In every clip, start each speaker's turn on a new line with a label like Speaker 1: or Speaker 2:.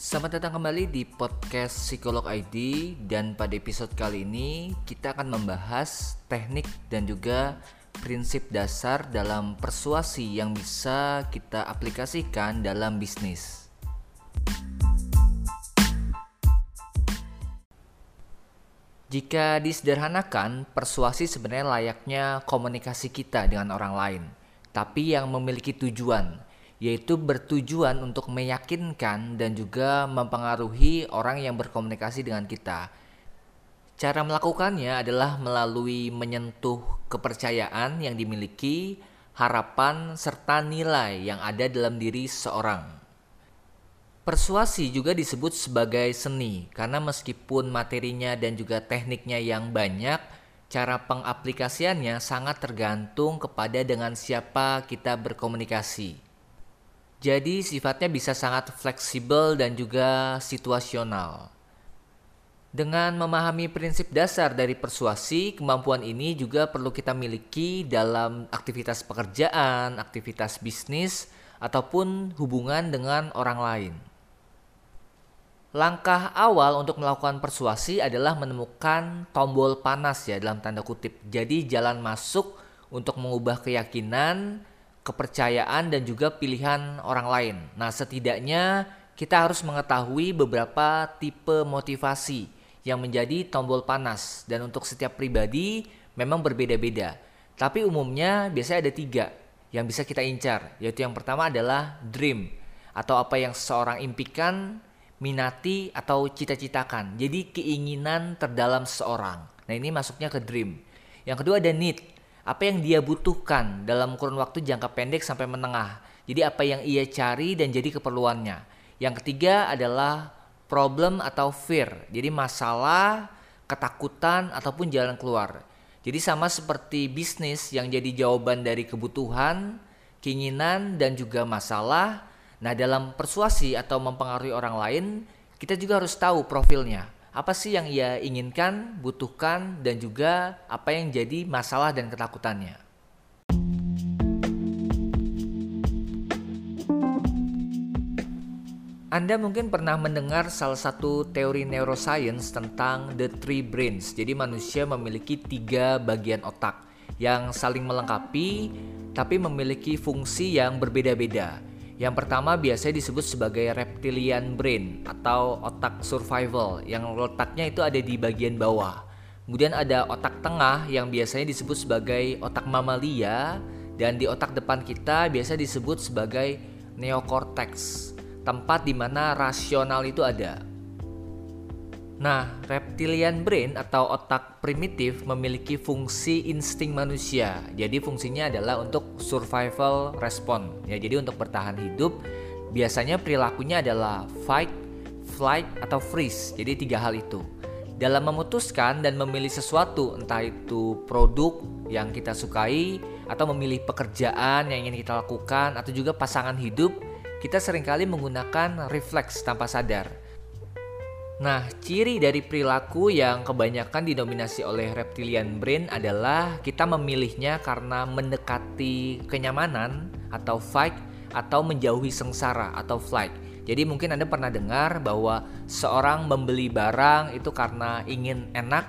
Speaker 1: Selamat datang kembali di podcast Psikolog ID dan pada episode kali ini kita akan membahas teknik dan juga prinsip dasar dalam persuasi yang bisa kita aplikasikan dalam bisnis. Jika disederhanakan, persuasi sebenarnya layaknya komunikasi kita dengan orang lain, tapi yang memiliki tujuan, yaitu bertujuan untuk meyakinkan dan juga mempengaruhi orang yang berkomunikasi dengan kita. Cara melakukannya adalah melalui menyentuh kepercayaan yang dimiliki, harapan, serta nilai yang ada dalam diri seorang. Persuasi juga disebut sebagai seni karena meskipun materinya dan juga tekniknya yang banyak, cara pengaplikasiannya sangat tergantung kepada dengan siapa kita berkomunikasi. Jadi sifatnya bisa sangat fleksibel dan juga situasional. Dengan memahami prinsip dasar dari persuasi, kemampuan ini juga perlu kita miliki dalam aktivitas pekerjaan, aktivitas bisnis, ataupun hubungan dengan orang lain. Langkah awal untuk melakukan persuasi adalah menemukan tombol panas ya dalam tanda kutip. Jadi jalan masuk untuk mengubah keyakinan, kepercayaan dan juga pilihan orang lain. Nah, setidaknya kita harus mengetahui beberapa tipe motivasi yang menjadi tombol panas dan untuk setiap pribadi memang berbeda-beda. Tapi umumnya biasanya ada tiga yang bisa kita incar, yaitu yang pertama adalah dream atau apa yang seseorang impikan minati atau cita-citakan. Jadi keinginan terdalam seseorang. Nah ini masuknya ke dream. Yang kedua ada need. Apa yang dia butuhkan dalam kurun waktu jangka pendek sampai menengah. Jadi apa yang ia cari dan jadi keperluannya. Yang ketiga adalah problem atau fear. Jadi masalah, ketakutan ataupun jalan keluar. Jadi sama seperti bisnis yang jadi jawaban dari kebutuhan, keinginan dan juga masalah Nah, dalam persuasi atau mempengaruhi orang lain, kita juga harus tahu profilnya. Apa sih yang ia inginkan, butuhkan, dan juga apa yang jadi masalah dan ketakutannya. Anda mungkin pernah mendengar salah satu teori neuroscience tentang the three brains. Jadi manusia memiliki tiga bagian otak yang saling melengkapi tapi memiliki fungsi yang berbeda-beda. Yang pertama biasanya disebut sebagai reptilian brain atau otak survival yang letaknya itu ada di bagian bawah. Kemudian ada otak tengah yang biasanya disebut sebagai otak mamalia dan di otak depan kita biasa disebut sebagai neocortex, tempat di mana rasional itu ada. Nah, reptilian brain atau otak primitif memiliki fungsi insting manusia. Jadi fungsinya adalah untuk survival response. Ya, jadi untuk bertahan hidup biasanya perilakunya adalah fight, flight atau freeze. Jadi tiga hal itu. Dalam memutuskan dan memilih sesuatu, entah itu produk yang kita sukai atau memilih pekerjaan yang ingin kita lakukan atau juga pasangan hidup, kita sering kali menggunakan refleks tanpa sadar. Nah, ciri dari perilaku yang kebanyakan didominasi oleh reptilian brain adalah kita memilihnya karena mendekati kenyamanan atau fight atau menjauhi sengsara atau flight. Jadi mungkin Anda pernah dengar bahwa seorang membeli barang itu karena ingin enak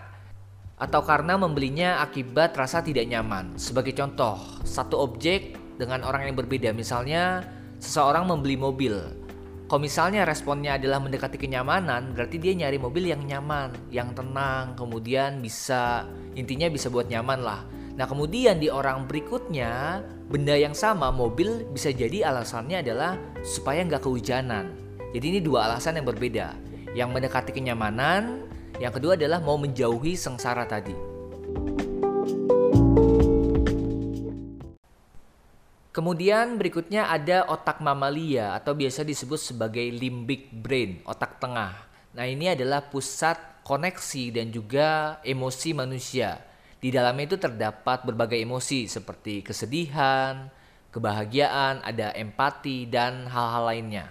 Speaker 1: atau karena membelinya akibat rasa tidak nyaman. Sebagai contoh, satu objek dengan orang yang berbeda. Misalnya, seseorang membeli mobil kalau misalnya responnya adalah mendekati kenyamanan, berarti dia nyari mobil yang nyaman, yang tenang, kemudian bisa intinya bisa buat nyaman lah. Nah kemudian di orang berikutnya, benda yang sama mobil bisa jadi alasannya adalah supaya nggak kehujanan. Jadi ini dua alasan yang berbeda. Yang mendekati kenyamanan, yang kedua adalah mau menjauhi sengsara tadi. Kemudian berikutnya ada otak mamalia atau biasa disebut sebagai limbic brain, otak tengah. Nah, ini adalah pusat koneksi dan juga emosi manusia. Di dalamnya itu terdapat berbagai emosi seperti kesedihan, kebahagiaan, ada empati dan hal-hal lainnya.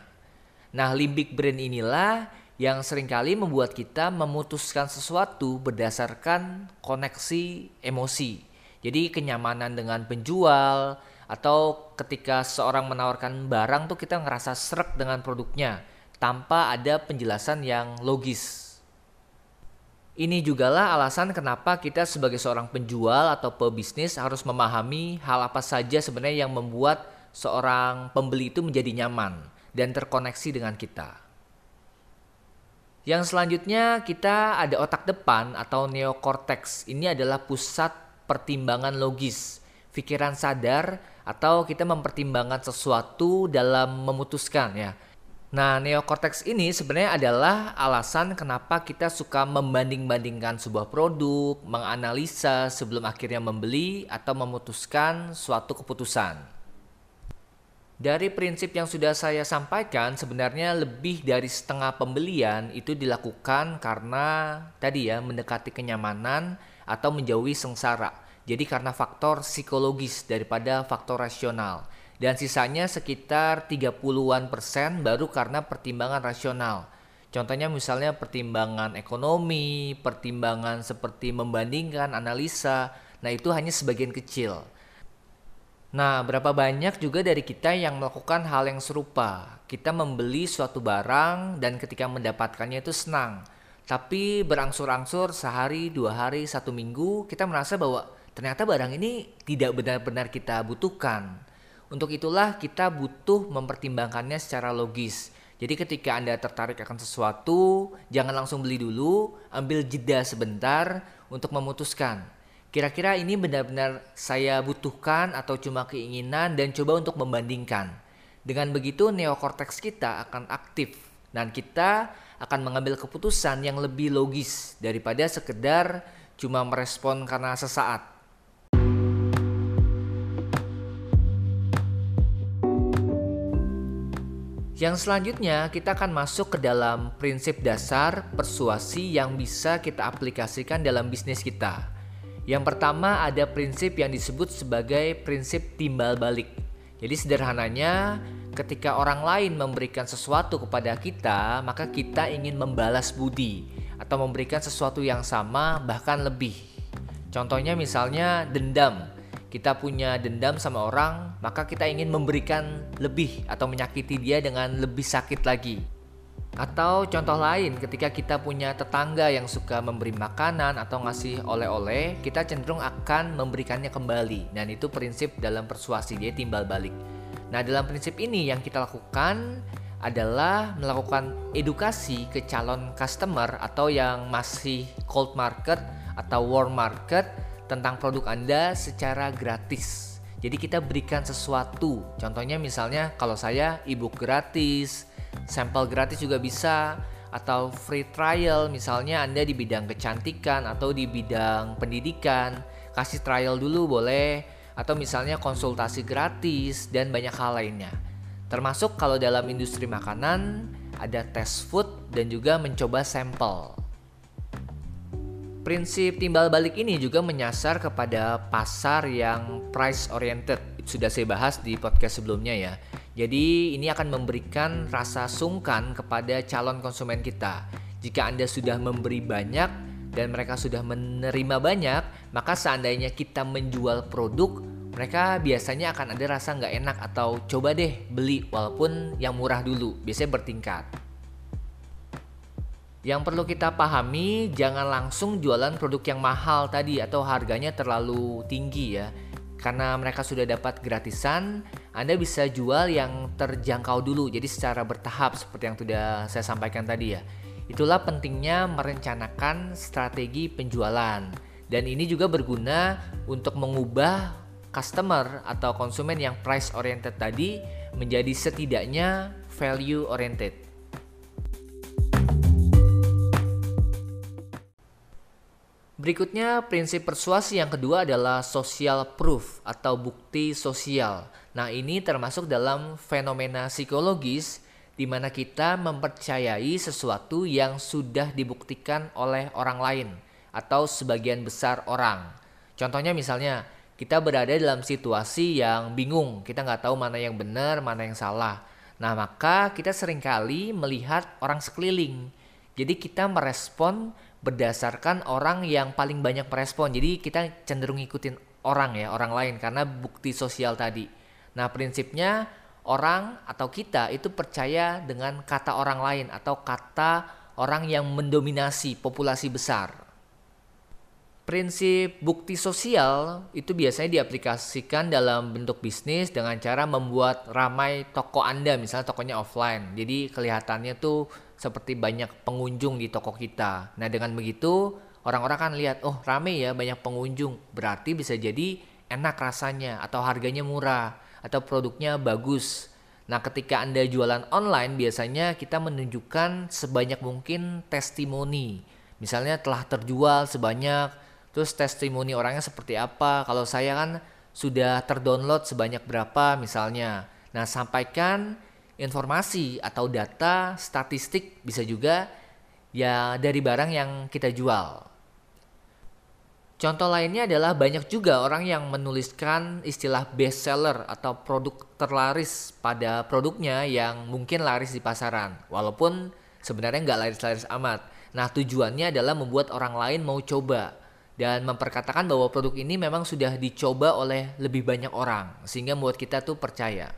Speaker 1: Nah, limbic brain inilah yang sering kali membuat kita memutuskan sesuatu berdasarkan koneksi emosi. Jadi kenyamanan dengan penjual, atau ketika seorang menawarkan barang tuh kita ngerasa serak dengan produknya tanpa ada penjelasan yang logis. Ini jugalah alasan kenapa kita sebagai seorang penjual atau pebisnis harus memahami hal apa saja sebenarnya yang membuat seorang pembeli itu menjadi nyaman dan terkoneksi dengan kita. Yang selanjutnya kita ada otak depan atau neokortex. Ini adalah pusat pertimbangan logis, pikiran sadar atau kita mempertimbangkan sesuatu dalam memutuskan ya. Nah, neokortex ini sebenarnya adalah alasan kenapa kita suka membanding-bandingkan sebuah produk, menganalisa sebelum akhirnya membeli atau memutuskan suatu keputusan. Dari prinsip yang sudah saya sampaikan, sebenarnya lebih dari setengah pembelian itu dilakukan karena tadi ya mendekati kenyamanan atau menjauhi sengsara. Jadi karena faktor psikologis daripada faktor rasional. Dan sisanya sekitar 30-an persen baru karena pertimbangan rasional. Contohnya misalnya pertimbangan ekonomi, pertimbangan seperti membandingkan analisa. Nah, itu hanya sebagian kecil. Nah, berapa banyak juga dari kita yang melakukan hal yang serupa. Kita membeli suatu barang dan ketika mendapatkannya itu senang. Tapi berangsur-angsur sehari, dua hari, satu minggu, kita merasa bahwa ternyata barang ini tidak benar-benar kita butuhkan. Untuk itulah kita butuh mempertimbangkannya secara logis. Jadi ketika Anda tertarik akan sesuatu, jangan langsung beli dulu, ambil jeda sebentar untuk memutuskan Kira-kira ini benar-benar saya butuhkan atau cuma keinginan dan coba untuk membandingkan. Dengan begitu neokorteks kita akan aktif dan kita akan mengambil keputusan yang lebih logis daripada sekedar cuma merespon karena sesaat. Yang selanjutnya kita akan masuk ke dalam prinsip dasar persuasi yang bisa kita aplikasikan dalam bisnis kita. Yang pertama ada prinsip yang disebut sebagai prinsip timbal balik. Jadi sederhananya ketika orang lain memberikan sesuatu kepada kita, maka kita ingin membalas budi atau memberikan sesuatu yang sama bahkan lebih. Contohnya misalnya dendam. Kita punya dendam sama orang, maka kita ingin memberikan lebih atau menyakiti dia dengan lebih sakit lagi. Atau contoh lain, ketika kita punya tetangga yang suka memberi makanan atau ngasih oleh-oleh, kita cenderung akan memberikannya kembali. Dan itu prinsip dalam persuasi, dia timbal balik. Nah, dalam prinsip ini yang kita lakukan adalah melakukan edukasi ke calon customer atau yang masih cold market atau warm market tentang produk Anda secara gratis. Jadi kita berikan sesuatu. Contohnya misalnya kalau saya ebook gratis, sampel gratis juga bisa atau free trial misalnya Anda di bidang kecantikan atau di bidang pendidikan kasih trial dulu boleh atau misalnya konsultasi gratis dan banyak hal lainnya termasuk kalau dalam industri makanan ada test food dan juga mencoba sampel Prinsip timbal balik ini juga menyasar kepada pasar yang price oriented. Sudah saya bahas di podcast sebelumnya ya. Jadi ini akan memberikan rasa sungkan kepada calon konsumen kita. Jika Anda sudah memberi banyak dan mereka sudah menerima banyak, maka seandainya kita menjual produk, mereka biasanya akan ada rasa nggak enak atau coba deh beli walaupun yang murah dulu, biasanya bertingkat. Yang perlu kita pahami, jangan langsung jualan produk yang mahal tadi atau harganya terlalu tinggi ya karena mereka sudah dapat gratisan, Anda bisa jual yang terjangkau dulu. Jadi secara bertahap seperti yang sudah saya sampaikan tadi ya. Itulah pentingnya merencanakan strategi penjualan. Dan ini juga berguna untuk mengubah customer atau konsumen yang price oriented tadi menjadi setidaknya value oriented. Berikutnya, prinsip persuasi yang kedua adalah social proof atau bukti sosial. Nah, ini termasuk dalam fenomena psikologis di mana kita mempercayai sesuatu yang sudah dibuktikan oleh orang lain atau sebagian besar orang. Contohnya misalnya, kita berada dalam situasi yang bingung, kita nggak tahu mana yang benar, mana yang salah. Nah, maka kita sering kali melihat orang sekeliling. Jadi kita merespon berdasarkan orang yang paling banyak merespon. Jadi kita cenderung ngikutin orang ya, orang lain karena bukti sosial tadi. Nah, prinsipnya orang atau kita itu percaya dengan kata orang lain atau kata orang yang mendominasi populasi besar. Prinsip bukti sosial itu biasanya diaplikasikan dalam bentuk bisnis dengan cara membuat ramai toko Anda, misalnya tokonya offline. Jadi kelihatannya tuh seperti banyak pengunjung di toko kita. Nah, dengan begitu orang-orang kan lihat, oh rame ya banyak pengunjung, berarti bisa jadi enak rasanya atau harganya murah atau produknya bagus. Nah, ketika Anda jualan online biasanya kita menunjukkan sebanyak mungkin testimoni. Misalnya telah terjual sebanyak terus testimoni orangnya seperti apa. Kalau saya kan sudah terdownload sebanyak berapa misalnya. Nah, sampaikan informasi atau data statistik bisa juga ya dari barang yang kita jual. Contoh lainnya adalah banyak juga orang yang menuliskan istilah best seller atau produk terlaris pada produknya yang mungkin laris di pasaran, walaupun sebenarnya nggak laris-laris amat. Nah tujuannya adalah membuat orang lain mau coba dan memperkatakan bahwa produk ini memang sudah dicoba oleh lebih banyak orang, sehingga membuat kita tuh percaya.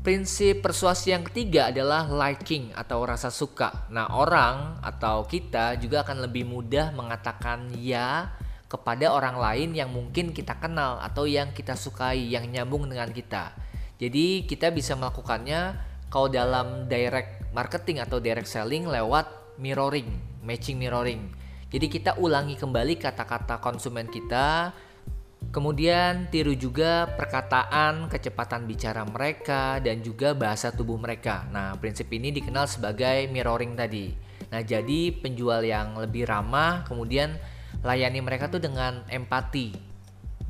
Speaker 1: Prinsip persuasi yang ketiga adalah liking atau rasa suka. Nah, orang atau kita juga akan lebih mudah mengatakan ya kepada orang lain yang mungkin kita kenal atau yang kita sukai, yang nyambung dengan kita. Jadi, kita bisa melakukannya kalau dalam direct marketing atau direct selling lewat mirroring, matching mirroring. Jadi, kita ulangi kembali kata-kata konsumen kita Kemudian tiru juga perkataan, kecepatan bicara mereka, dan juga bahasa tubuh mereka. Nah, prinsip ini dikenal sebagai mirroring tadi. Nah, jadi penjual yang lebih ramah, kemudian layani mereka tuh dengan empati.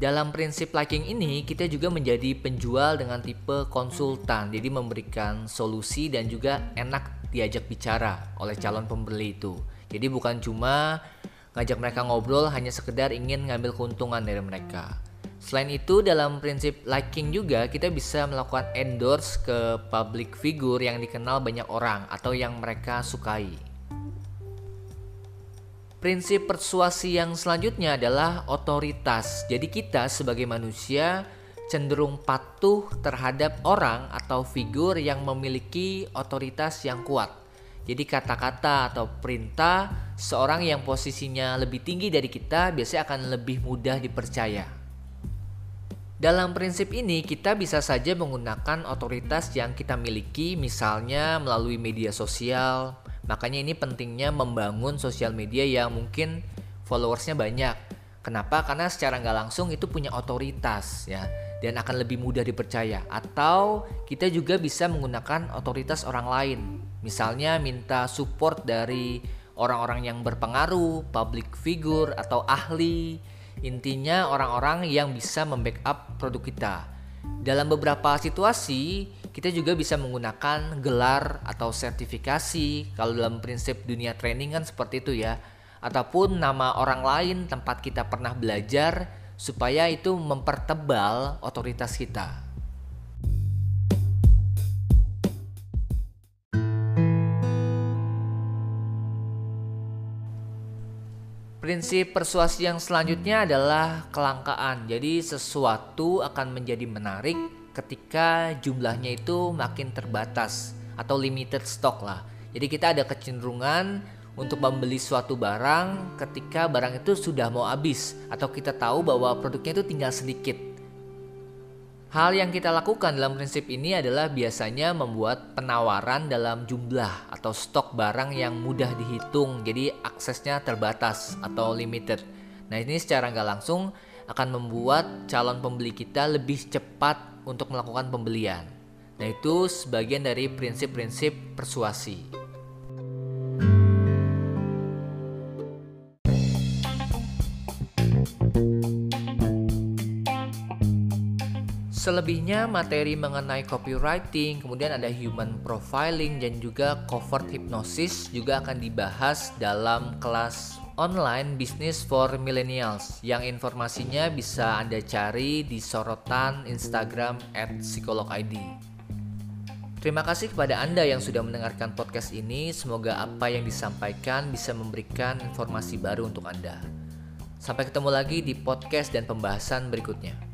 Speaker 1: Dalam prinsip liking ini, kita juga menjadi penjual dengan tipe konsultan, jadi memberikan solusi dan juga enak diajak bicara oleh calon pembeli itu. Jadi bukan cuma ngajak mereka ngobrol hanya sekedar ingin ngambil keuntungan dari mereka. Selain itu dalam prinsip liking juga kita bisa melakukan endorse ke public figure yang dikenal banyak orang atau yang mereka sukai. Prinsip persuasi yang selanjutnya adalah otoritas. Jadi kita sebagai manusia cenderung patuh terhadap orang atau figur yang memiliki otoritas yang kuat. Jadi kata-kata atau perintah seorang yang posisinya lebih tinggi dari kita biasanya akan lebih mudah dipercaya. Dalam prinsip ini kita bisa saja menggunakan otoritas yang kita miliki misalnya melalui media sosial. Makanya ini pentingnya membangun sosial media yang mungkin followersnya banyak. Kenapa? Karena secara nggak langsung itu punya otoritas ya dan akan lebih mudah dipercaya. Atau kita juga bisa menggunakan otoritas orang lain Misalnya minta support dari orang-orang yang berpengaruh, public figure atau ahli. Intinya orang-orang yang bisa membackup produk kita. Dalam beberapa situasi, kita juga bisa menggunakan gelar atau sertifikasi. Kalau dalam prinsip dunia training kan seperti itu ya. Ataupun nama orang lain tempat kita pernah belajar supaya itu mempertebal otoritas kita. Prinsip persuasi yang selanjutnya adalah kelangkaan. Jadi sesuatu akan menjadi menarik ketika jumlahnya itu makin terbatas atau limited stock lah. Jadi kita ada kecenderungan untuk membeli suatu barang ketika barang itu sudah mau habis atau kita tahu bahwa produknya itu tinggal sedikit. Hal yang kita lakukan dalam prinsip ini adalah biasanya membuat penawaran dalam jumlah atau stok barang yang mudah dihitung, jadi aksesnya terbatas atau limited. Nah, ini secara nggak langsung akan membuat calon pembeli kita lebih cepat untuk melakukan pembelian. Nah, itu sebagian dari prinsip-prinsip persuasi. Selebihnya materi mengenai copywriting, kemudian ada human profiling dan juga covert hypnosis juga akan dibahas dalam kelas online Business for Millennials yang informasinya bisa Anda cari di sorotan Instagram @psikologid. Terima kasih kepada Anda yang sudah mendengarkan podcast ini. Semoga apa yang disampaikan bisa memberikan informasi baru untuk Anda. Sampai ketemu lagi di podcast dan pembahasan berikutnya.